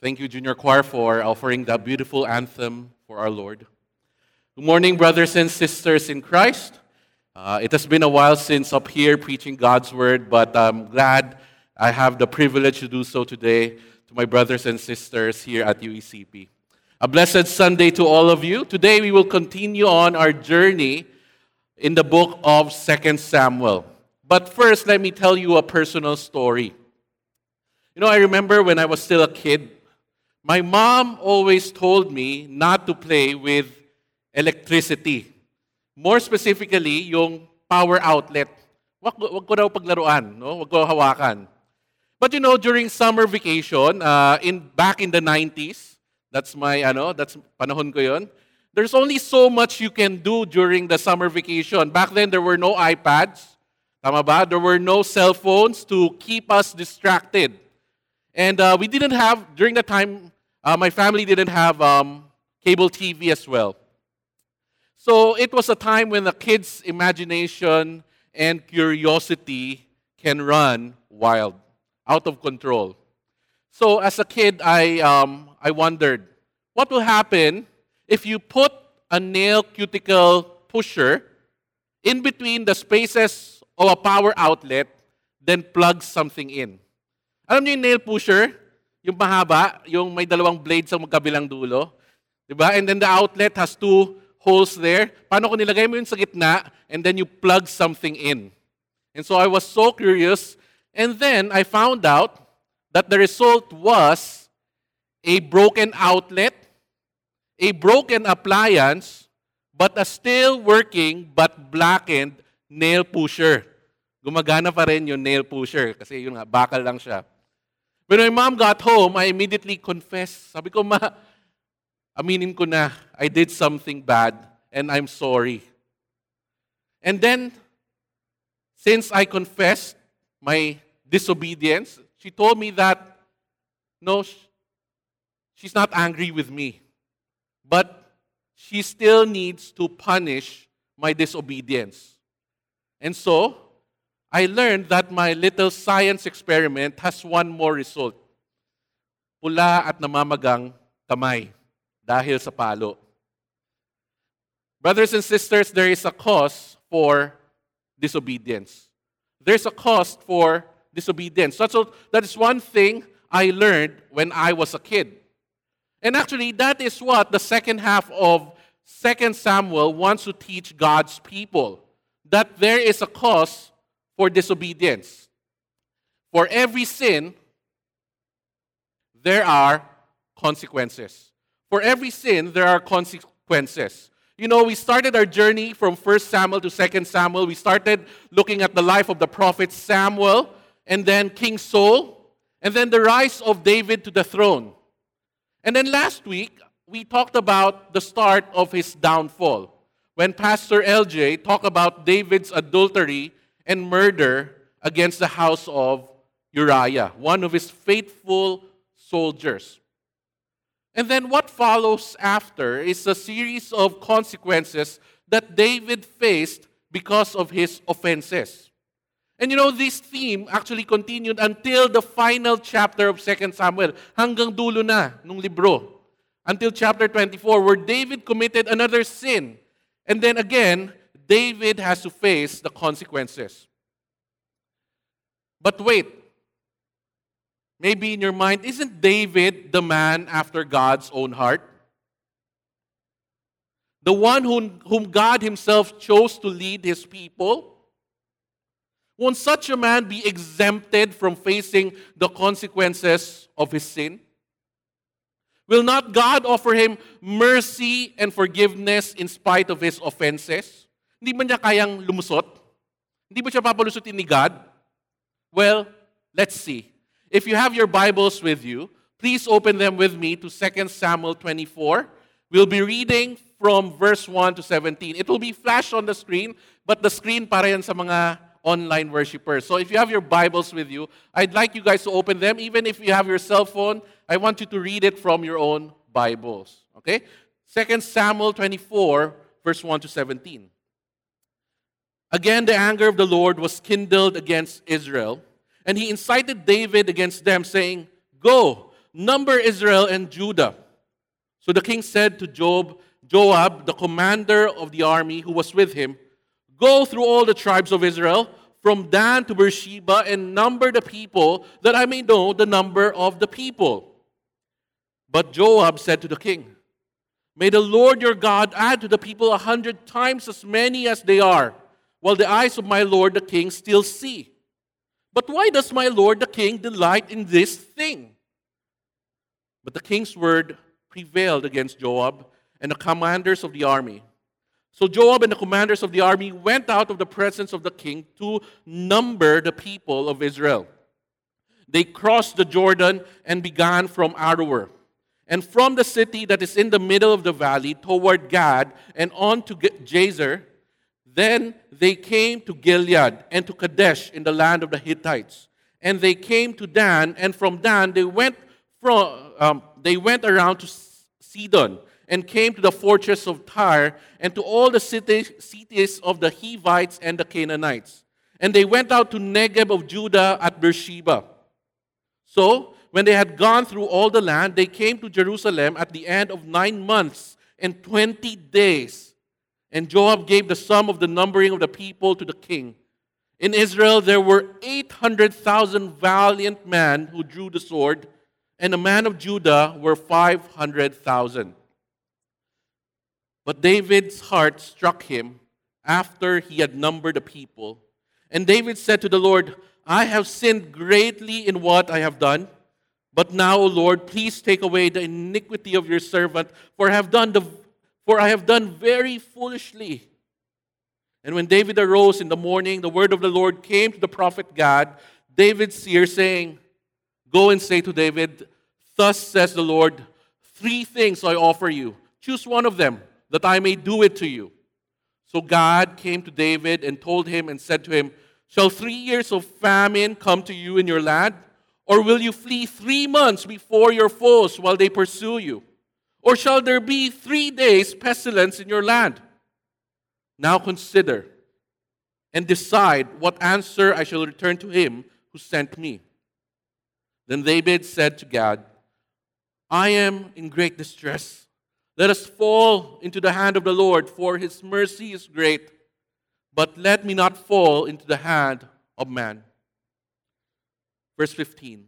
Thank you, Junior Choir, for offering that beautiful anthem for our Lord. Good morning, brothers and sisters in Christ. Uh, it has been a while since up here preaching God's word, but I'm glad I have the privilege to do so today to my brothers and sisters here at UECP. A blessed Sunday to all of you. Today we will continue on our journey in the book of 2 Samuel. But first, let me tell you a personal story. You know, I remember when I was still a kid, my mom always told me not to play with electricity. More specifically, yung power outlet. Wag, wag ko daw paglaruan, no? Wag ko hawakan. But you know, during summer vacation, uh, in back in the 90s, that's my ano, that's panahon ko 'yon. There's only so much you can do during the summer vacation. Back then there were no iPads. Tama ba? There were no cell phones to keep us distracted. And uh, we didn't have, during the time, uh, my family didn't have um, cable TV as well. So it was a time when a kid's imagination and curiosity can run wild, out of control. So as a kid, I, um, I wondered, what will happen if you put a nail cuticle pusher in between the spaces of a power outlet, then plug something in? Alam niyo yung nail pusher? Yung mahaba, yung may dalawang blades sa magkabilang dulo. Diba? And then the outlet has two holes there. Paano kung nilagay mo yun sa gitna and then you plug something in? And so I was so curious. And then I found out that the result was a broken outlet, a broken appliance, but a still working but blackened nail pusher. Gumagana pa rin yung nail pusher kasi yun nga, bakal lang siya. When my mom got home, I immediately confessed. Sabi ko, ma, aminin ko na, I did something bad and I'm sorry. And then, since I confessed my disobedience, she told me that, no, she's not angry with me, but she still needs to punish my disobedience. And so, I learned that my little science experiment has one more result. Pula at namamagang kamay dahil sa palo. Brothers and sisters, there is a cause for disobedience. There's a cost for disobedience. That's that is one thing I learned when I was a kid. And actually, that is what the second half of 2 Samuel wants to teach God's people. That there is a cause for disobedience. For every sin, there are consequences. For every sin, there are consequences. You know, we started our journey from 1 Samuel to 2 Samuel. We started looking at the life of the prophet Samuel, and then King Saul, and then the rise of David to the throne. And then last week, we talked about the start of his downfall. When Pastor LJ talked about David's adultery and murder against the house of Uriah, one of his faithful soldiers. And then what follows after is a series of consequences that David faced because of his offenses. And you know, this theme actually continued until the final chapter of 2 Samuel, hanggang dulo na nung libro. Until chapter 24, where David committed another sin. And then again, David has to face the consequences. But wait, maybe in your mind, isn't David the man after God's own heart? The one whom, whom God Himself chose to lead His people? Won't such a man be exempted from facing the consequences of his sin? Will not God offer him mercy and forgiveness in spite of his offenses? Hindi ba niya kayang lumusot? Hindi ba siya papulusutin ni God? Well, let's see. If you have your Bibles with you, please open them with me to 2 Samuel 24. We'll be reading from verse 1 to 17. It will be flashed on the screen, but the screen para yan sa mga online worshipers. So if you have your Bibles with you, I'd like you guys to open them. Even if you have your cell phone, I want you to read it from your own Bibles. Okay? 2 Samuel 24, verse 1 to 17. Again, the anger of the Lord was kindled against Israel, and he incited David against them, saying, Go, Number Israel and Judah. So the king said to Job, Joab, the commander of the army who was with him, Go through all the tribes of Israel, from Dan to Beersheba, and number the people, that I may know the number of the people. But Joab said to the king, May the Lord your God add to the people a hundred times as many as they are, while the eyes of my Lord the king still see. But why does my Lord the king delight in this thing? But the king's word prevailed against Joab and the commanders of the army. So Joab and the commanders of the army went out of the presence of the king to number the people of Israel. They crossed the Jordan and began from Aroer. And from the city that is in the middle of the valley toward Gad and on to Jazer, then they came to Gilead and to Kadesh in the land of the Hittites. And they came to Dan, and from Dan they went from um, they went around to Sidon and came to the fortress of Tyre and to all the cities, of the Hivites and the Canaanites. And they went out to Negeb of Judah at Beersheba. So, when they had gone through all the land, they came to Jerusalem at the end of nine months and twenty days. And Joab gave the sum of the numbering of the people to the king. In Israel, there were 800,000 valiant men who drew the sword, and the men of Judah were 500,000. But David's heart struck him after he had numbered the people. And David said to the Lord, I have sinned greatly in what I have done. But now, O Lord, please take away the iniquity of your servant, for I have done, the, for I have done very foolishly. And when David arose in the morning, the word of the Lord came to the prophet Gad, David's seer, saying, Go and say to David, Thus says the Lord, three things I offer you. Choose one of them that I may do it to you. So Gad came to David and told him and said to him, Shall three years of famine come to you in your land? Or will you flee three months before your foes while they pursue you? Or shall there be three days pestilence in your land? Now consider and decide what answer I shall return to him who sent me. Then David said to Gad, I am in great distress. Let us fall into the hand of the Lord, for his mercy is great. But let me not fall into the hand of man. Verse 15.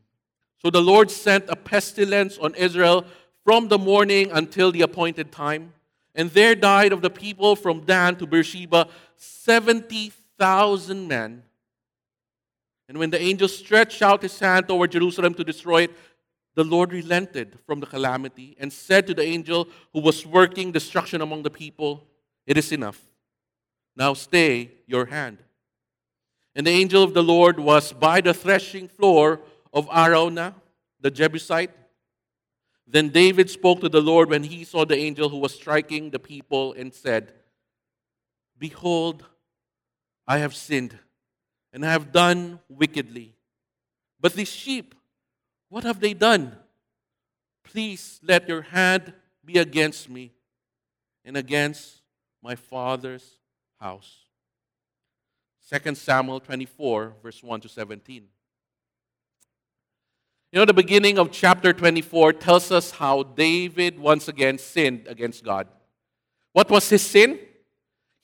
So the Lord sent a pestilence on Israel from the morning until the appointed time. And there died of the people from Dan to Beersheba 70,000 men. And when the angel stretched out his hand toward Jerusalem to destroy it, the Lord relented from the calamity and said to the angel who was working destruction among the people, It is enough. Now stay your hand. And the angel of the Lord was by the threshing floor of Araunah, the Jebusite. Then David spoke to the Lord when he saw the angel who was striking the people and said, Behold, I have sinned and I have done wickedly. But these sheep what have they done? Please let your hand be against me and against my father's house. 2 Samuel 24, verse 1 to 17. You know, the beginning of chapter 24 tells us how David once again sinned against God. What was his sin?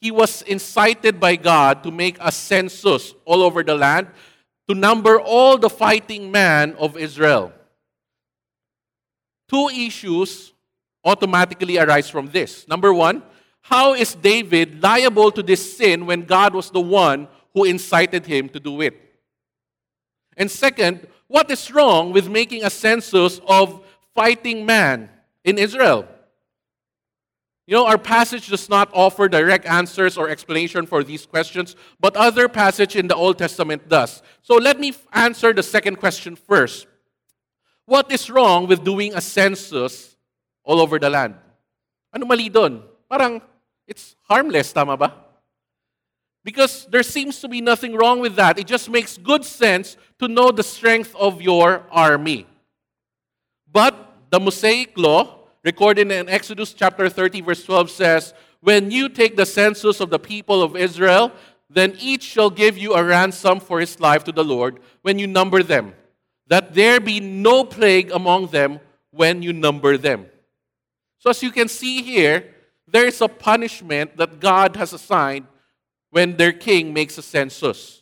He was incited by God to make a census all over the land to number all the fighting men of Israel. Two issues automatically arise from this. Number one, how is David liable to this sin when God was the one who incited him to do it? And second, what is wrong with making a census of fighting men in Israel? You know, our passage does not offer direct answers or explanation for these questions, but other passage in the Old Testament does. So let me answer the second question first. What is wrong with doing a census all over the land? Ano mali doon? Parang it's harmless, tama ba? Because there seems to be nothing wrong with that. It just makes good sense to know the strength of your army. But the Mosaic law recorded in Exodus chapter 30, verse 12 says, When you take the census of the people of Israel, then each shall give you a ransom for his life to the Lord when you number them, that there be no plague among them when you number them. So, as you can see here, there is a punishment that God has assigned when their king makes a census.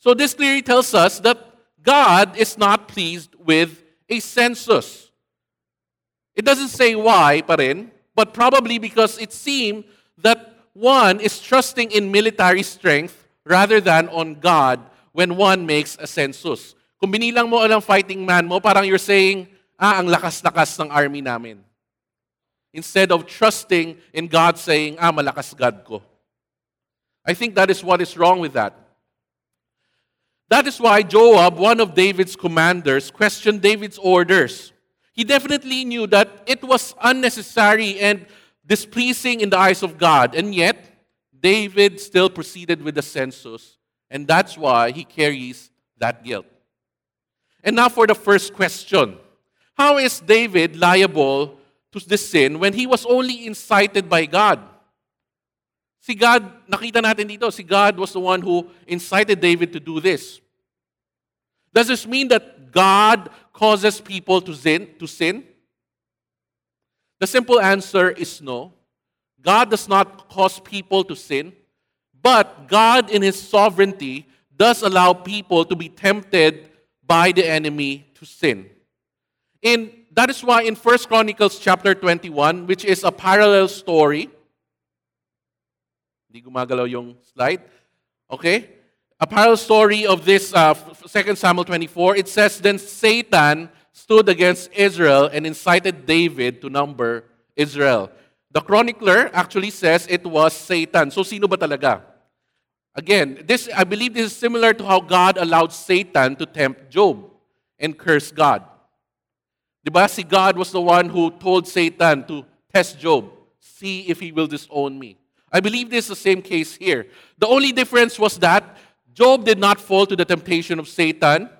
So, this clearly tells us that God is not pleased with a census. It doesn't say why pa rin, but probably because it seemed that one is trusting in military strength rather than on God when one makes a census. Kung binilang mo ang fighting man mo, parang you're saying, ah, ang lakas-lakas ng army namin. Instead of trusting in God saying, ah, malakas God ko. I think that is what is wrong with that. That is why Joab, one of David's commanders, questioned David's orders. He definitely knew that it was unnecessary and displeasing in the eyes of God, and yet David still proceeded with the census, and that's why he carries that guilt. And now for the first question How is David liable to this sin when he was only incited by God? Si God, nakita natin dito, si God was the one who incited David to do this. Does this mean that God causes people to sin? To sin? The simple answer is no. God does not cause people to sin, but God, in His sovereignty, does allow people to be tempted by the enemy to sin. And that is why in 1 Chronicles chapter 21, which is a parallel story, hindi gumagalaw yung slide. Okay? A parallel story of this uh, 2 Samuel 24, it says, Then Satan stood against Israel and incited David to number Israel. The chronicler actually says it was Satan. So sino ba talaga? Again, this I believe this is similar to how God allowed Satan to tempt Job and curse God. Diba? Si God was the one who told Satan to test Job, see if he will disown me. I believe this is the same case here. The only difference was that Job did not fall to the temptation of Satan,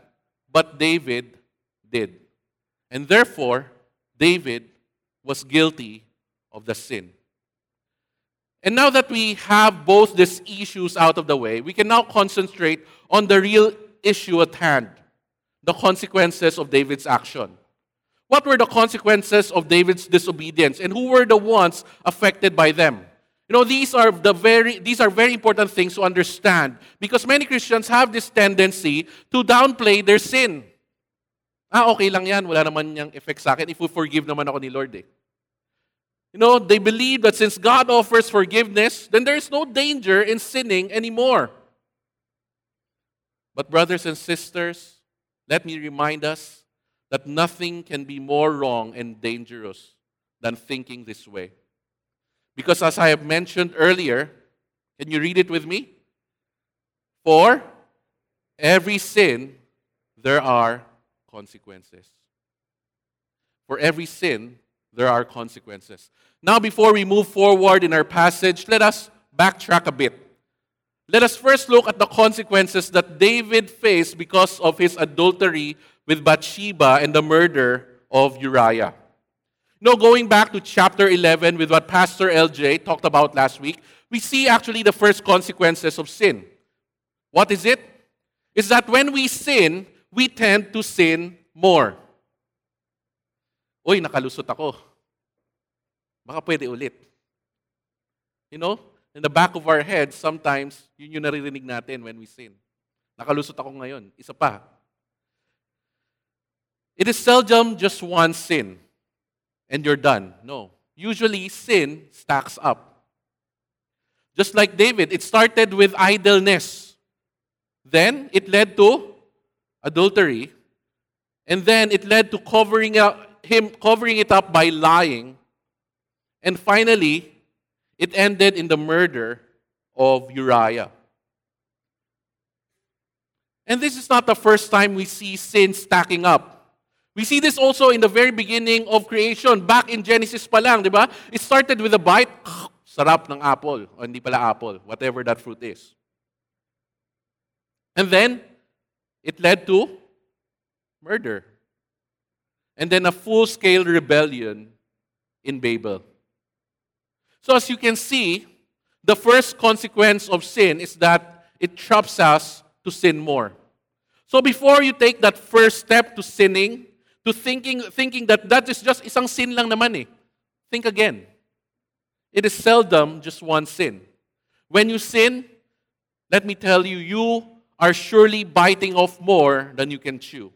but David did. And therefore, David was guilty of the sin. And now that we have both these issues out of the way, we can now concentrate on the real issue at hand the consequences of David's action. What were the consequences of David's disobedience, and who were the ones affected by them? You know, these are, the very, these are very important things to understand because many Christians have this tendency to downplay their sin. Ah, okay lang yan. Wala naman niyang effect sa akin if we forgive naman ako ni Lord eh. You know, they believe that since God offers forgiveness, then there is no danger in sinning anymore. But, brothers and sisters, let me remind us that nothing can be more wrong and dangerous than thinking this way. Because, as I have mentioned earlier, can you read it with me? For every sin, there are consequences. For every sin, there are consequences. Now, before we move forward in our passage, let us backtrack a bit. Let us first look at the consequences that David faced because of his adultery with Bathsheba and the murder of Uriah. Now, going back to chapter 11 with what Pastor LJ talked about last week, we see actually the first consequences of sin. What is it? Is that when we sin, we tend to sin more. Uy, nakalusot ako. Baka pwede ulit. You know, in the back of our head, sometimes, yun yung naririnig natin when we sin. Nakalusot ako ngayon. Isa pa. It is seldom just one sin and you're done. No. Usually, sin stacks up. Just like David, it started with idleness. Then, it led to adultery. And then, it led to covering up him covering it up by lying. And finally, it ended in the murder of Uriah. And this is not the first time we see sin stacking up. We see this also in the very beginning of creation, back in Genesis pa lang, di ba? It started with a bite, sarap ng apple, o hindi pala apple, whatever that fruit is. And then, it led to murder and then a full scale rebellion in Babel. So, as you can see, the first consequence of sin is that it traps us to sin more. So, before you take that first step to sinning, to thinking, thinking that that is just isang sin lang naman eh. Think again. It is seldom just one sin. When you sin, let me tell you, you are surely biting off more than you can chew.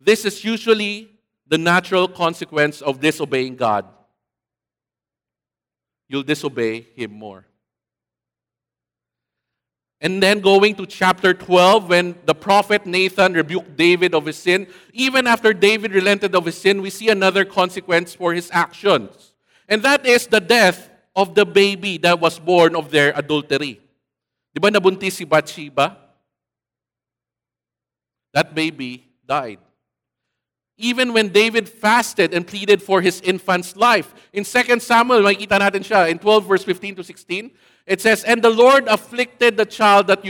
This is usually the natural consequence of disobeying God. You'll disobey Him more. And then going to chapter 12, when the prophet Nathan rebuked David of his sin, even after David relented of his sin, we see another consequence for his actions. And that is the death of the baby that was born of their adultery. Di ba nabuntis si Bathsheba? That baby died. Even when David fasted and pleaded for his infant's life. In 2 Samuel, makita natin siya, in 12 verse 15 to 16, it says, And the Lord afflicted the child that,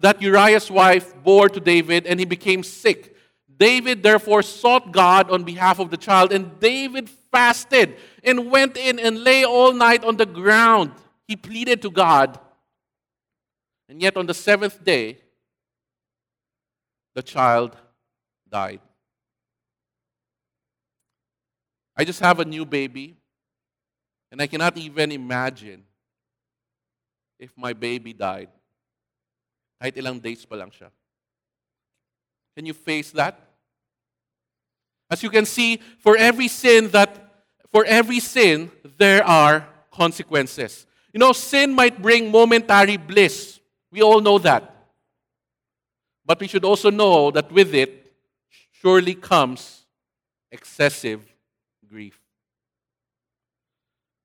that Uriah's wife bore to David, and he became sick. David therefore sought God on behalf of the child, and David fasted and went in and lay all night on the ground. He pleaded to God. And yet on the seventh day, the child died. I just have a new baby, and I cannot even imagine if my baby died. Kahit ilang days pa lang siya. Can you face that? As you can see, for every sin that for every sin there are consequences. You know, sin might bring momentary bliss. We all know that. But we should also know that with it surely comes excessive grief.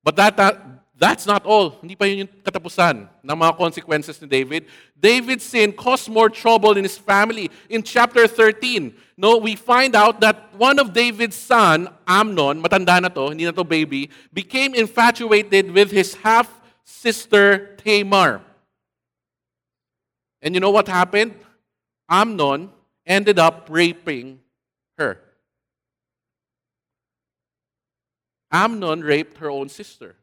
But that, that that's not all. Hindi pa yun yung katapusan ng mga consequences ni David. David's sin caused more trouble in his family. In chapter 13, no, we find out that one of David's son, Amnon, matanda na to, hindi na to baby, became infatuated with his half-sister Tamar. And you know what happened? Amnon ended up raping her. Amnon raped her own sister.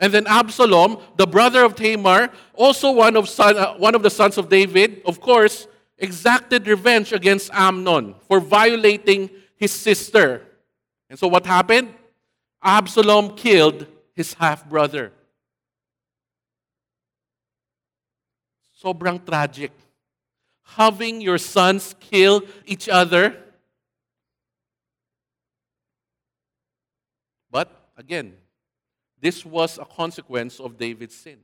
And then Absalom, the brother of Tamar, also one of, son, uh, one of the sons of David, of course, exacted revenge against Amnon for violating his sister. And so what happened? Absalom killed his half brother. Sobrang tragic. Having your sons kill each other. But again, this was a consequence of David's sin.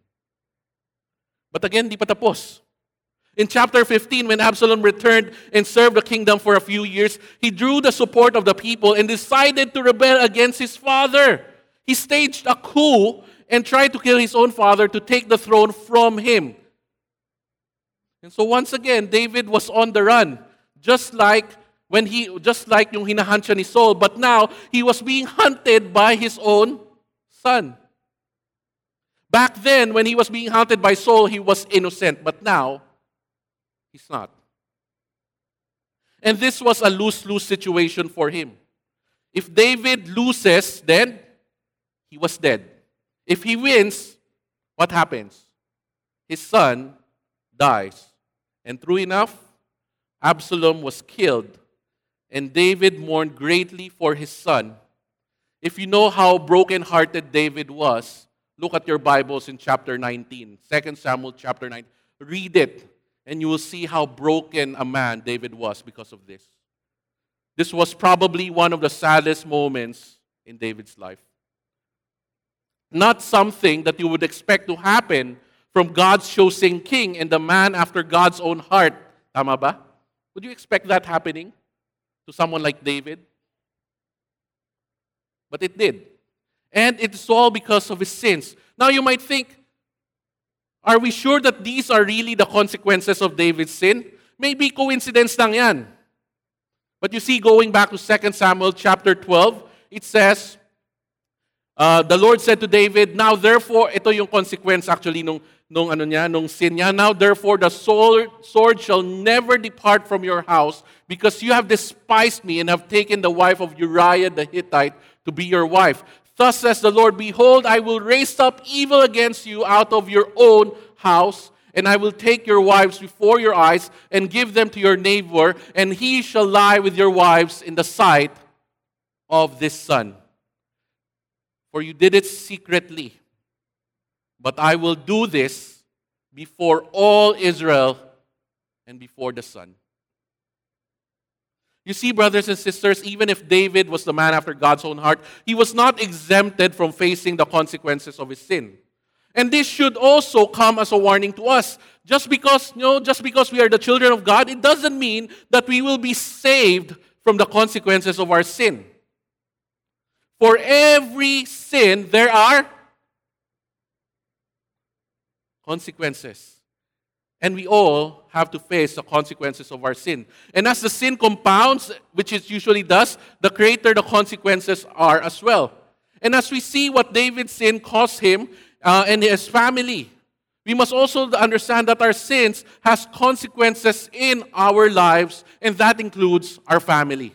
But again, di pa tapos. In chapter 15, when Absalom returned and served the kingdom for a few years, he drew the support of the people and decided to rebel against his father. He staged a coup and tried to kill his own father to take the throne from him. And so once again, David was on the run, just like when he just like yung hinahunt siya ni Saul, but now he was being hunted by his own son. Back then, when he was being hunted by Saul, he was innocent, but now, he's not. And this was a lose lose situation for him. If David loses, then he was dead. If he wins, what happens? His son dies. And true enough, Absalom was killed, and David mourned greatly for his son if you know how broken-hearted David was, look at your Bibles in chapter 19, 2 Samuel chapter 9. Read it, and you will see how broken a man David was because of this. This was probably one of the saddest moments in David's life. Not something that you would expect to happen from God's chosen king and the man after God's own heart. Tama ba? Would you expect that happening to someone like David? But it did. And it's all because of his sins. Now you might think, are we sure that these are really the consequences of David's sin? Maybe coincidence lang yan. But you see, going back to 2 Samuel chapter 12, it says, uh, the Lord said to David, Now therefore, ito yung consequence actually nung, nung, ano niya, nung sin niya. Now therefore, the sword, sword shall never depart from your house because you have despised me and have taken the wife of Uriah the Hittite to be your wife. Thus says the Lord, Behold, I will raise up evil against you out of your own house, and I will take your wives before your eyes and give them to your neighbor, and he shall lie with your wives in the sight of this sun. For you did it secretly, but I will do this before all Israel and before the sun. You see, brothers and sisters, even if David was the man after God's own heart, he was not exempted from facing the consequences of his sin. And this should also come as a warning to us. Just because, you know, just because we are the children of God, it doesn't mean that we will be saved from the consequences of our sin. For every sin, there are consequences. And we all have to face the consequences of our sin. And as the sin compounds, which it usually does, the greater the consequences are as well. And as we see what David's sin cost him uh, and his family, we must also understand that our sins has consequences in our lives, and that includes our family.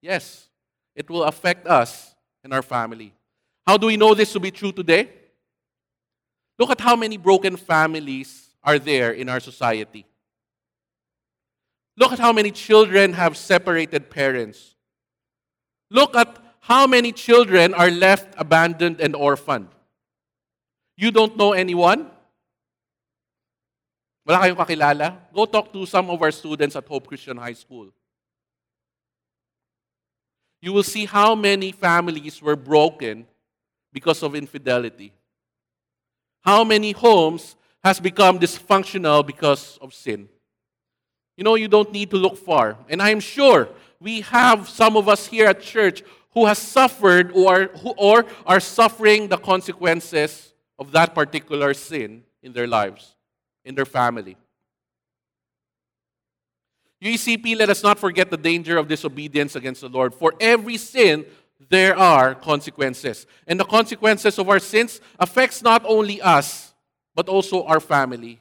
Yes, it will affect us and our family. How do we know this to be true today? Look at how many broken families are there in our society. Look at how many children have separated parents. Look at how many children are left abandoned and orphaned. You don't know anyone? Wala kayong kakilala? Go talk to some of our students at Hope Christian High School. You will see how many families were broken because of infidelity. How many homes has become dysfunctional because of sin? You know, you don't need to look far. And I'm sure we have some of us here at church who has suffered or, who, or are suffering the consequences of that particular sin in their lives, in their family. UECP, let us not forget the danger of disobedience against the Lord. For every sin, there are consequences. And the consequences of our sins affects not only us, but also our family.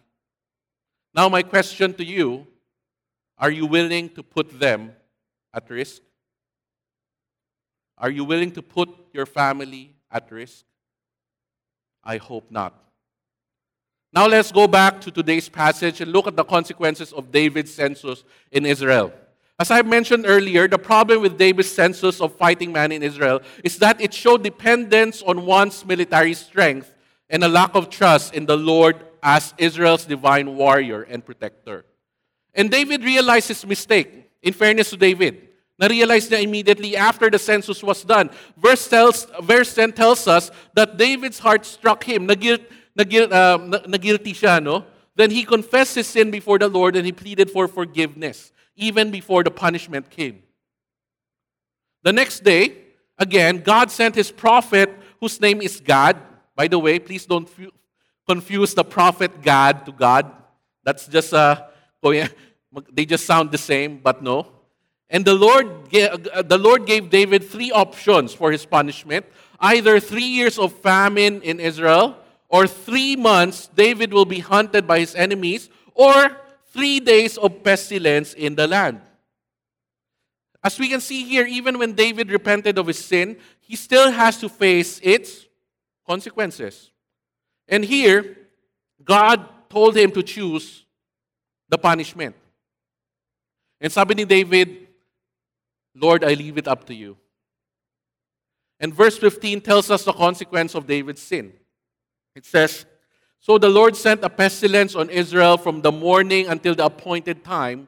Now my question to you, are you willing to put them at risk? Are you willing to put your family at risk? I hope not. Now let's go back to today's passage and look at the consequences of David's census in Israel. As I mentioned earlier, the problem with David's census of fighting men in Israel is that it showed dependence on one's military strength and a lack of trust in the Lord as Israel's divine warrior and protector. And David realized his mistake. In fairness to David, na-realize niya immediately after the census was done. Verse, tells, verse 10 tells us that David's heart struck him. Nagil, nagil, uh, nagilty siya, no? Then he confessed his sin before the Lord and he pleaded for forgiveness even before the punishment came. The next day, again, God sent his prophet, whose name is Gad. By the way, please don't confuse the prophet Gad to God. That's just a, oh they just sound the same, but no. And the Lord, uh, the Lord gave David three options for his punishment either three years of famine in Israel, or three months David will be hunted by his enemies, or three days of pestilence in the land. As we can see here, even when David repented of his sin, he still has to face its consequences. And here, God told him to choose the punishment. And sabi ni David, Lord, I leave it up to you. And verse 15 tells us the consequence of David's sin. It says, so the Lord sent a pestilence on Israel from the morning until the appointed time,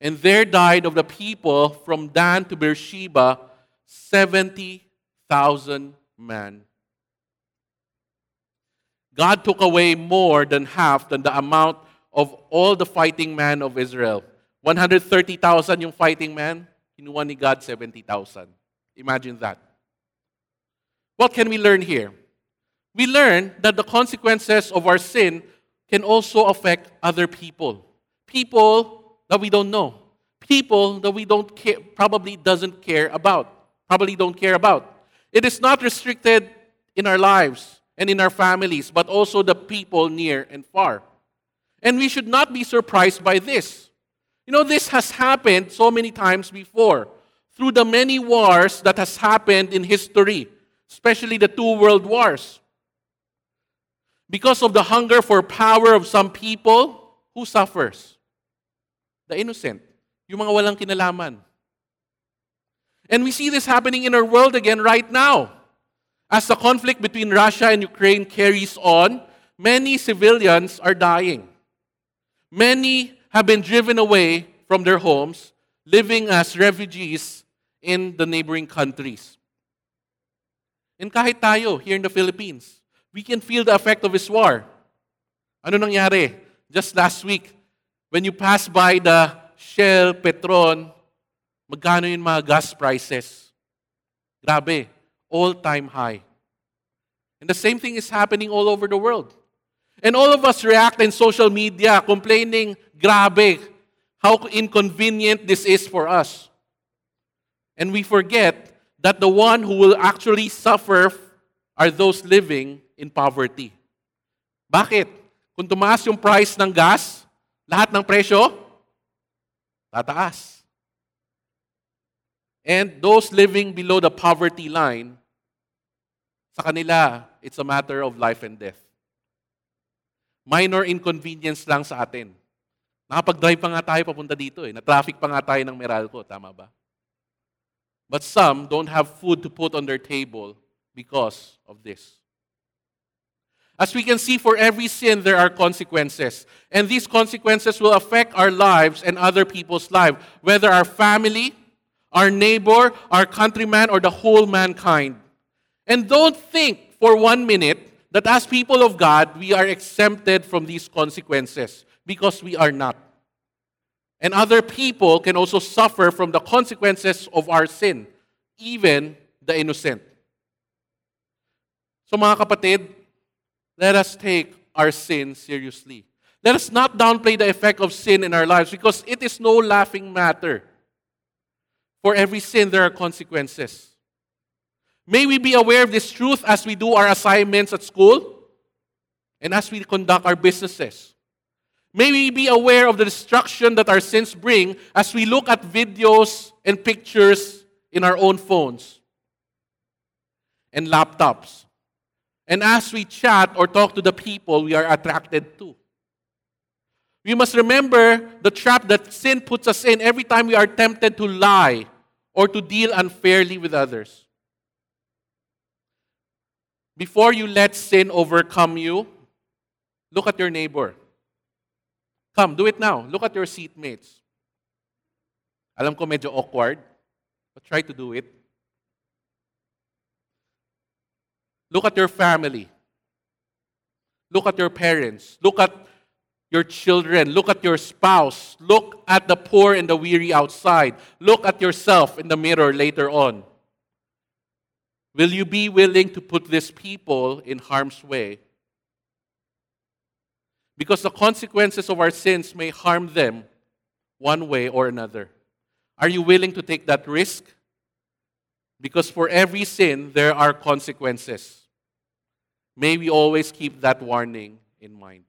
and there died of the people from Dan to Beersheba 70,000 men. God took away more than half than the amount of all the fighting men of Israel. 130,000 yung fighting men, kinuha ni God 70,000. Imagine that. What can we learn here? We learn that the consequences of our sin can also affect other people. People that we don't know. People that we don't care, probably doesn't care about. Probably don't care about. It is not restricted in our lives and in our families, but also the people near and far. And we should not be surprised by this. You know, this has happened so many times before through the many wars that has happened in history, especially the two world wars. Because of the hunger for power of some people, who suffers? The innocent. Yung mga walang kinalaman. And we see this happening in our world again right now. As the conflict between Russia and Ukraine carries on, many civilians are dying. Many have been driven away from their homes, living as refugees in the neighboring countries. And kahit tayo, here in the Philippines, we can feel the effect of this war. Ano nangyari? Just last week, when you pass by the Shell, Petron, magkano yung mga gas prices? Grabe, all-time high. And the same thing is happening all over the world. And all of us react in social media complaining, grabe, how inconvenient this is for us. And we forget that the one who will actually suffer are those living in poverty. Bakit? Kung tumaas yung price ng gas, lahat ng presyo, tataas. And those living below the poverty line, sa kanila, it's a matter of life and death. Minor inconvenience lang sa atin. Nakapag-drive pa nga tayo papunta dito eh. Na-traffic pa nga tayo ng Meralco, tama ba? But some don't have food to put on their table because of this. As we can see, for every sin, there are consequences. And these consequences will affect our lives and other people's lives, whether our family, our neighbor, our countryman, or the whole mankind. And don't think for one minute that as people of God, we are exempted from these consequences, because we are not. And other people can also suffer from the consequences of our sin, even the innocent. So mga kapatid, let us take our sin seriously. Let us not downplay the effect of sin in our lives because it is no laughing matter. For every sin, there are consequences. May we be aware of this truth as we do our assignments at school and as we conduct our businesses. May we be aware of the destruction that our sins bring as we look at videos and pictures in our own phones and laptops. And as we chat or talk to the people we are attracted to. We must remember the trap that sin puts us in every time we are tempted to lie or to deal unfairly with others. Before you let sin overcome you, look at your neighbor. Come, do it now. Look at your seatmates. Alam ko medyo awkward, but try to do it. Look at your family. Look at your parents. Look at your children. Look at your spouse. Look at the poor and the weary outside. Look at yourself in the mirror later on. Will you be willing to put these people in harm's way because the consequences of our sins may harm them one way or another. Are you willing to take that risk? Because for every sin, there are consequences. May we always keep that warning in mind.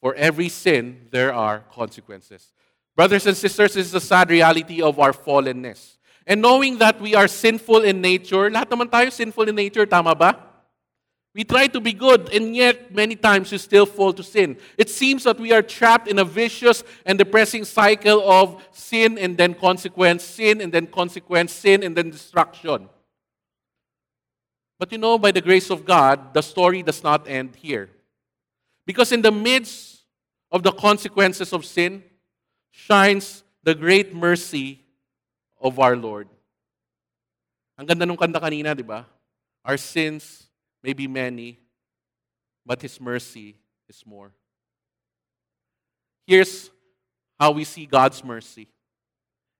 For every sin, there are consequences. Brothers and sisters, this is the sad reality of our fallenness. And knowing that we are sinful in nature, lahat naman tayo sinful in nature, tama ba? We try to be good, and yet many times we still fall to sin. It seems that we are trapped in a vicious and depressing cycle of sin and then consequence, sin and then consequence, sin and then destruction. But you know, by the grace of God, the story does not end here. Because in the midst of the consequences of sin shines the great mercy of our Lord. Ang ganda nung kanta kanina, di ba? Our sins may be many, but His mercy is more. Here's how we see God's mercy.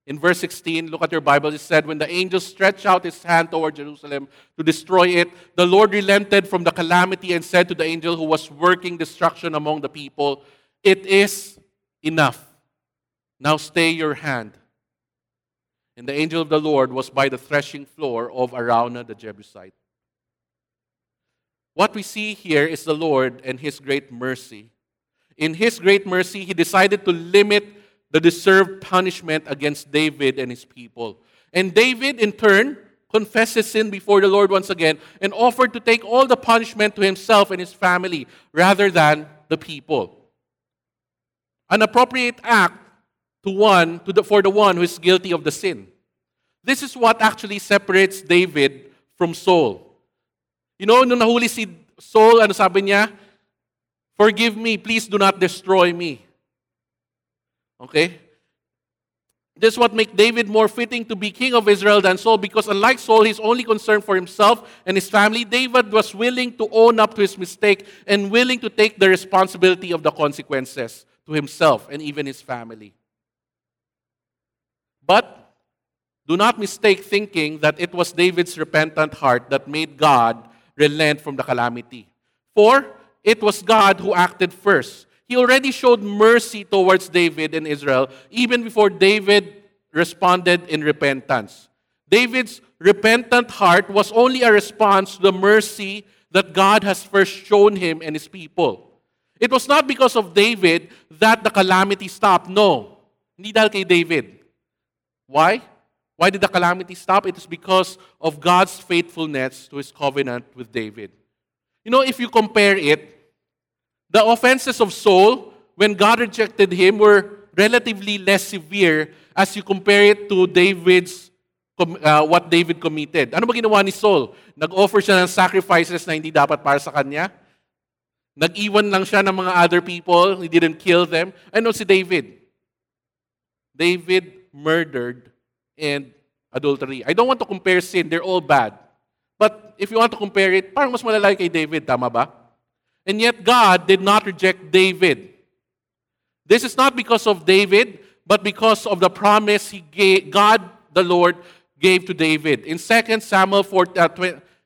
In verse 16, look at your Bible. It said, When the angel stretched out his hand toward Jerusalem to destroy it, the Lord relented from the calamity and said to the angel who was working destruction among the people, It is enough. Now stay your hand. And the angel of the Lord was by the threshing floor of Araunah the Jebusite. What we see here is the Lord and His great mercy. In His great mercy, He decided to limit the deserved punishment against David and his people. And David, in turn, confessed his sin before the Lord once again, and offered to take all the punishment to himself and his family rather than the people. An appropriate act to one, to the, for the one who is guilty of the sin. This is what actually separates David from Saul. You know, nung nahuli si Saul, ano sabi niya? Forgive me, please do not destroy me. Okay? This is what makes David more fitting to be king of Israel than Saul because unlike Saul, he's only concerned for himself and his family. David was willing to own up to his mistake and willing to take the responsibility of the consequences to himself and even his family. But do not mistake thinking that it was David's repentant heart that made God relent from the calamity. For it was God who acted first. He already showed mercy towards David and Israel even before David responded in repentance. David's repentant heart was only a response to the mercy that God has first shown him and his people. It was not because of David that the calamity stopped. No. Hindi dahil kay David. Why? Why did the calamity stop? It is because of God's faithfulness to his covenant with David. You know, if you compare it, the offenses of Saul, when God rejected him, were relatively less severe as you compare it to David's uh, what David committed. Ano ba ginawa ni Saul? Nag-offer siya ng sacrifices na hindi dapat para sa kanya. Nag-iwan lang siya ng mga other people. He didn't kill them. Ano si David? David murdered and adultery. I don't want to compare sin. They're all bad. But if you want to compare it, parang mas malalaki kay David. Tama ba? And yet God did not reject David. This is not because of David, but because of the promise he gave, God the Lord gave to David. In 2 Samuel 4, uh,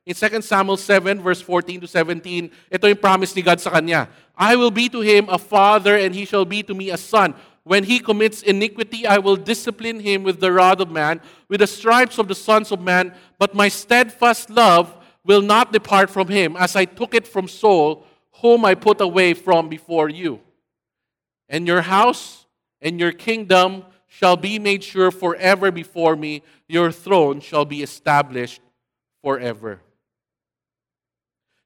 in 2 Samuel 7 verse 14 to 17, ito yung promise ni God sa kanya. I will be to him a father and he shall be to me a son. When he commits iniquity, I will discipline him with the rod of man, with the stripes of the sons of man, but my steadfast love will not depart from him, as I took it from Saul, whom I put away from before you. And your house and your kingdom shall be made sure forever before me. Your throne shall be established forever.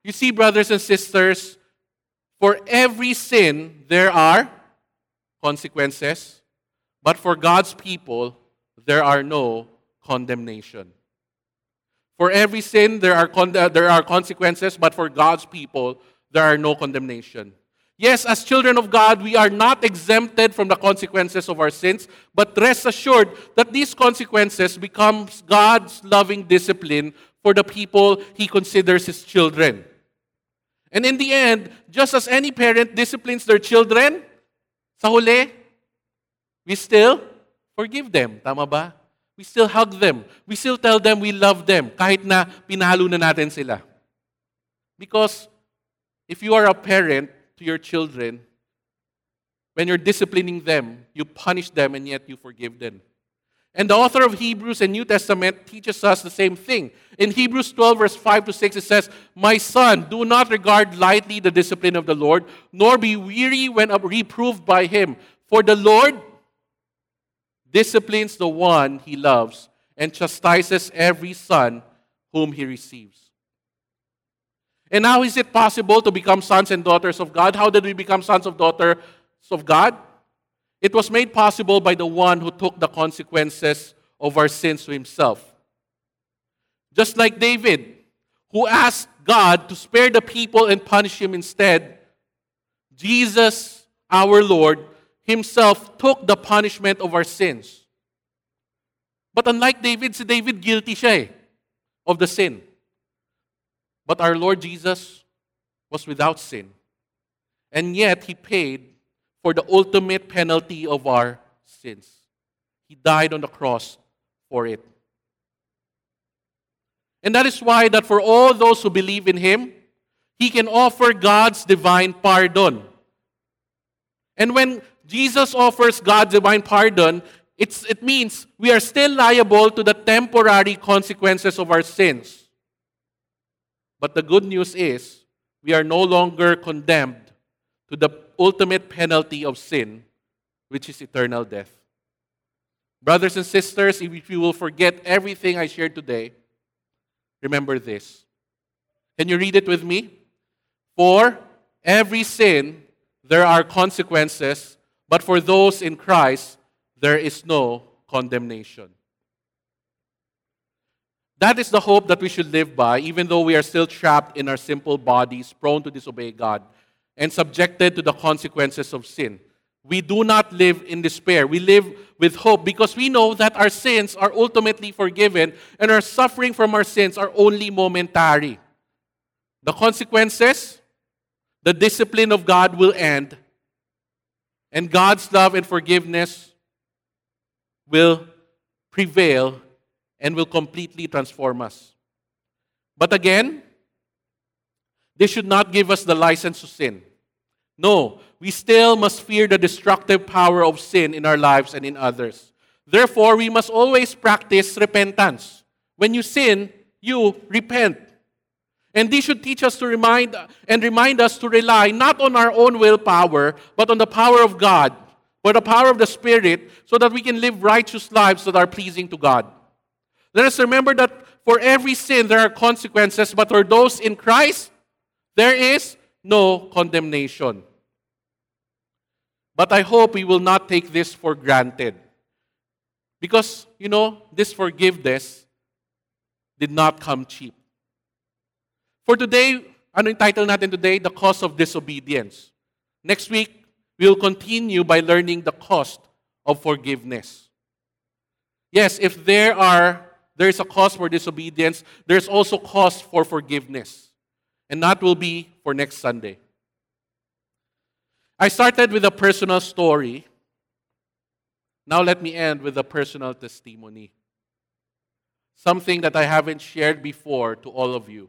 You see, brothers and sisters, for every sin there are consequences, but for God's people there are no condemnation. For every sin there are, con- uh, there are consequences, but for God's people there are no condemnation. Yes, as children of God, we are not exempted from the consequences of our sins, but rest assured that these consequences become God's loving discipline for the people he considers his children. And in the end, just as any parent disciplines their children, sa huli, we still forgive them. Tama ba? We still hug them. We still tell them we love them kahit na pinahalo na natin sila. Because if you are a parent to your children, when you're disciplining them, you punish them and yet you forgive them. And the author of Hebrews and New Testament teaches us the same thing. In Hebrews 12, verse 5 to 6, it says, My son, do not regard lightly the discipline of the Lord, nor be weary when reproved by him. For the Lord disciplines the one he loves and chastises every son whom he receives. And how is it possible to become sons and daughters of God? How did we become sons of daughters of God? It was made possible by the one who took the consequences of our sins to himself. Just like David, who asked God to spare the people and punish him instead, Jesus, our Lord, himself took the punishment of our sins. But unlike David, si David guilty siya eh, of the sin. But our Lord Jesus was without sin. And yet, He paid for the ultimate penalty of our sins. He died on the cross for it. And that is why that for all those who believe in him, he can offer God's divine pardon. And when Jesus offers God's divine pardon, it's, it means we are still liable to the temporary consequences of our sins. But the good news is, we are no longer condemned to the ultimate penalty of sin, which is eternal death. Brothers and sisters, if you will forget everything I shared today, remember this. Can you read it with me? For every sin, there are consequences, but for those in Christ, there is no condemnation. That is the hope that we should live by, even though we are still trapped in our simple bodies, prone to disobey God, and subjected to the consequences of sin. We do not live in despair. We live with hope because we know that our sins are ultimately forgiven and our suffering from our sins are only momentary. The consequences, the discipline of God will end, and God's love and forgiveness will prevail and will completely transform us. But again, this should not give us the license to sin. No, we still must fear the destructive power of sin in our lives and in others. Therefore, we must always practice repentance. When you sin, you repent. And this should teach us to remind and remind us to rely not on our own willpower, but on the power of God, or the power of the Spirit, so that we can live righteous lives that are pleasing to God. Let us remember that for every sin there are consequences, but for those in Christ, there is no condemnation. But I hope we will not take this for granted. Because, you know, this forgiveness did not come cheap. For today, ano yung title natin today? The cost of disobedience. Next week, we will continue by learning the cost of forgiveness. Yes, if there are there is a cost for disobedience, there's also cost for forgiveness. And that will be for next Sunday. I started with a personal story. Now let me end with a personal testimony. Something that I haven't shared before to all of you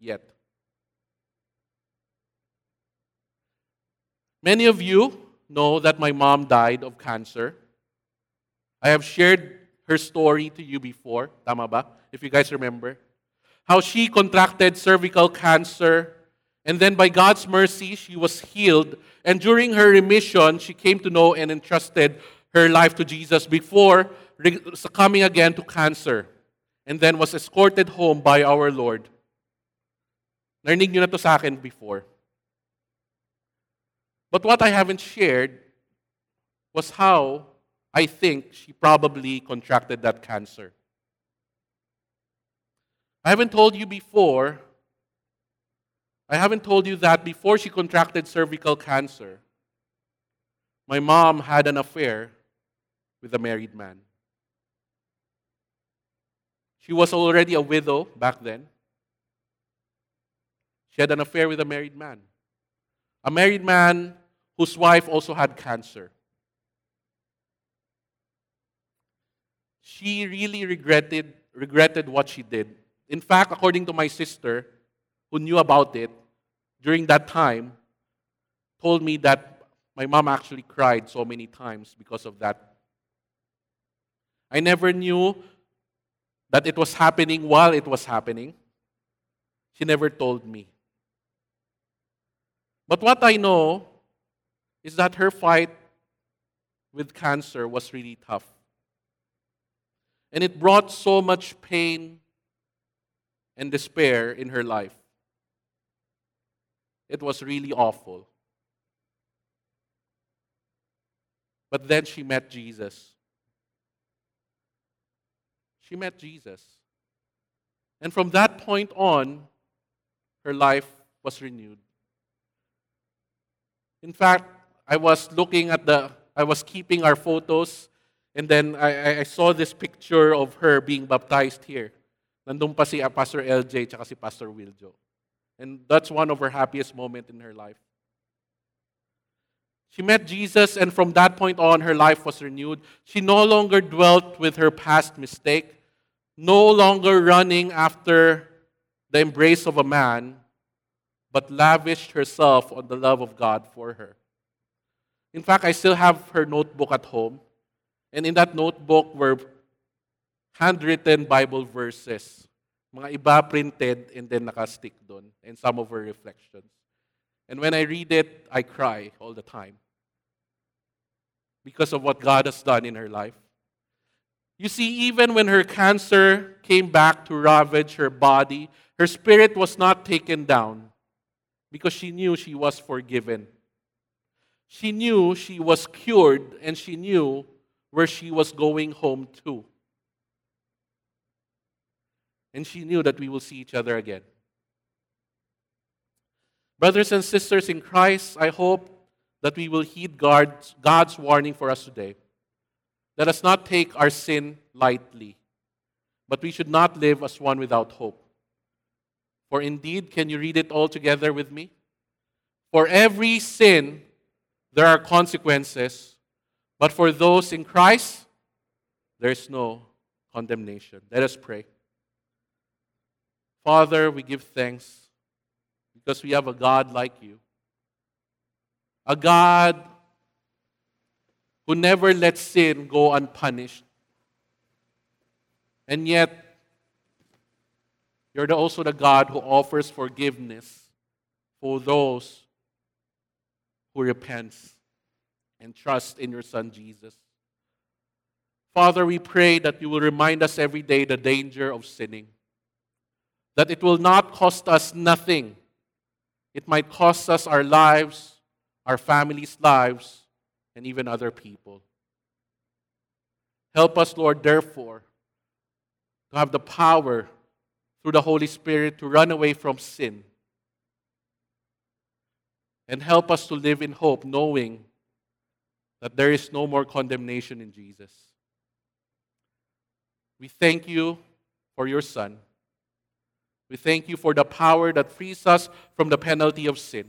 yet. Many of you know that my mom died of cancer. I have shared her story to you before, tama ba? If you guys remember. How she contracted cervical cancer and then by God's mercy she was healed and during her remission she came to know and entrusted her life to Jesus before succumbing again to cancer and then was escorted home by our Lord. Narinig niyo na to sa akin before. But what I haven't shared was how I think she probably contracted that cancer. I haven't told you before, I haven't told you that before she contracted cervical cancer, my mom had an affair with a married man. She was already a widow back then. She had an affair with a married man. A married man whose wife also had cancer. she really regretted, regretted what she did. In fact, according to my sister, who knew about it during that time, told me that my mom actually cried so many times because of that. I never knew that it was happening while it was happening. She never told me. But what I know is that her fight with cancer was really tough. And it brought so much pain and despair in her life. It was really awful. But then she met Jesus. She met Jesus. And from that point on, her life was renewed. In fact, I was looking at the, I was keeping our photos and then I, I saw this picture of her being baptized here. Nandun pa si uh, Pastor LJ tsaka si Pastor Wiljo. And that's one of her happiest moments in her life. She met Jesus, and from that point on, her life was renewed. She no longer dwelt with her past mistake, no longer running after the embrace of a man, but lavished herself on the love of God for her. In fact, I still have her notebook at home. And in that notebook were handwritten Bible verses. Mga iba printed and then nakastick doon. And some of her reflections. And when I read it, I cry all the time. Because of what God has done in her life. You see, even when her cancer came back to ravage her body, her spirit was not taken down because she knew she was forgiven. She knew she was cured and she knew where she was going home to. And she knew that we will see each other again. Brothers and sisters in Christ, I hope that we will heed God's, God's warning for us today. Let us not take our sin lightly, but we should not live as one without hope. For indeed, can you read it all together with me? For every sin, there are consequences, but for those in Christ, there is no condemnation. Let us pray. Father, we give thanks because we have a God like you. A God who never lets sin go unpunished. And yet, you're also the God who offers forgiveness for those who repents and trust in your Son Jesus. Father, we pray that you will remind us every day the danger of sinning. That it will not cost us nothing. It might cost us our lives, our families' lives, and even other people. Help us, Lord, therefore, to have the power through the Holy Spirit to run away from sin. And help us to live in hope, knowing that there is no more condemnation in Jesus. We thank you for your Son. We thank you for the power that frees us from the penalty of sin.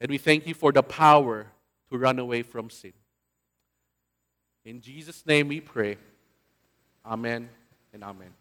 And we thank you for the power to run away from sin. In Jesus' name we pray. Amen and amen.